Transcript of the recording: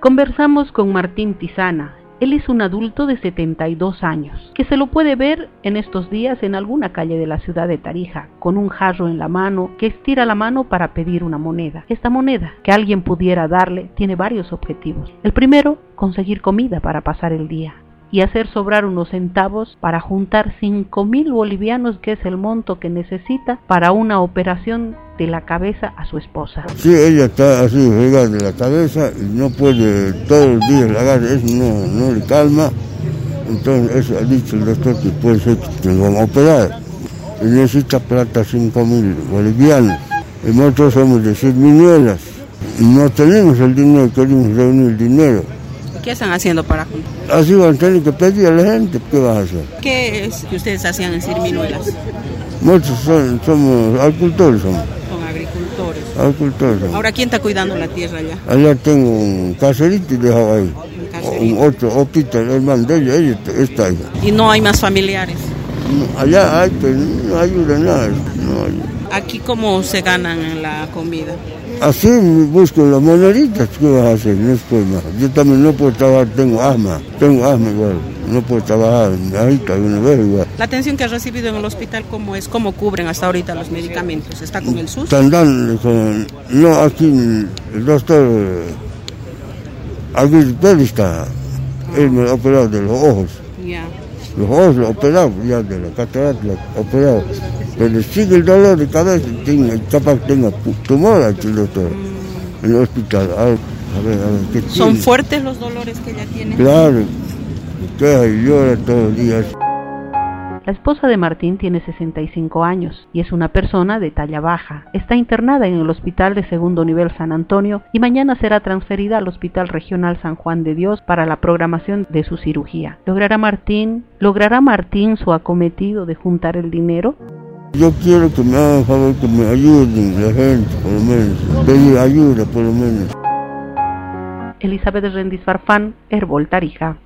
Conversamos con Martín Tizana. Él es un adulto de 72 años, que se lo puede ver en estos días en alguna calle de la ciudad de Tarija, con un jarro en la mano, que estira la mano para pedir una moneda. Esta moneda que alguien pudiera darle tiene varios objetivos. El primero, conseguir comida para pasar el día y hacer sobrar unos centavos para juntar cinco mil bolivianos, que es el monto que necesita para una operación de la cabeza a su esposa. Sí, ella está así, de la cabeza y no puede todos los días lagar, eso no, no le calma. Entonces, eso ha dicho el doctor que puede ser que lo van a operar. Y necesita plata cinco mil bolivianos. Y nosotros somos de seis minuelas. Y no tenemos el dinero, queremos reunir el dinero. ¿Qué están haciendo para? Así van a tener que pedir a la gente, ¿qué vas a hacer? ¿Qué es que ustedes hacían en Sirminuelas? Nosotros son- somos agricultores, somos Son agricultores. agricultores. somos. Ahora, ¿quién está cuidando la tierra allá? Allá tengo un caserito y dejaba ahí. Un otro opita, el hermano de ella, ella está ahí. Y no hay más familiares. No, Allá hay, pero no ayuda nada. No ayuda. Aquí, ¿cómo se ganan la comida? Así busco las moneditas, ¿qué vas a hacer? No estoy más. Yo también no puedo trabajar, tengo asma, tengo asma igual. No puedo trabajar, ahorita una vez igual. La atención que has recibido en el hospital, ¿cómo es? ¿Cómo cubren hasta ahorita los medicamentos? ¿Está con el SUS? Están dando con... No, aquí el doctor Aguirre Pérez está. Él me ha operado de los ojos. Ya. Los ojos lo he operado, ya de la catarata lo he operado. Pero sigue el dolor de cabeza, tengo, capaz que tenga tumor aquí, doctor, en el hospital. A ver, a ver, a ver, ¿qué ¿Son tiene? fuertes los dolores que ella tiene? Claro, y llora todos los días. La esposa de Martín tiene 65 años y es una persona de talla baja. Está internada en el Hospital de Segundo Nivel San Antonio y mañana será transferida al Hospital Regional San Juan de Dios para la programación de su cirugía. ¿Logrará Martín, logrará Martín su acometido de juntar el dinero? Yo quiero que me hagan favor, que me ayuden la gente, por lo menos. Pedir ayuda, por lo menos. Elizabeth Rendis Farfán, Herbol Tarija.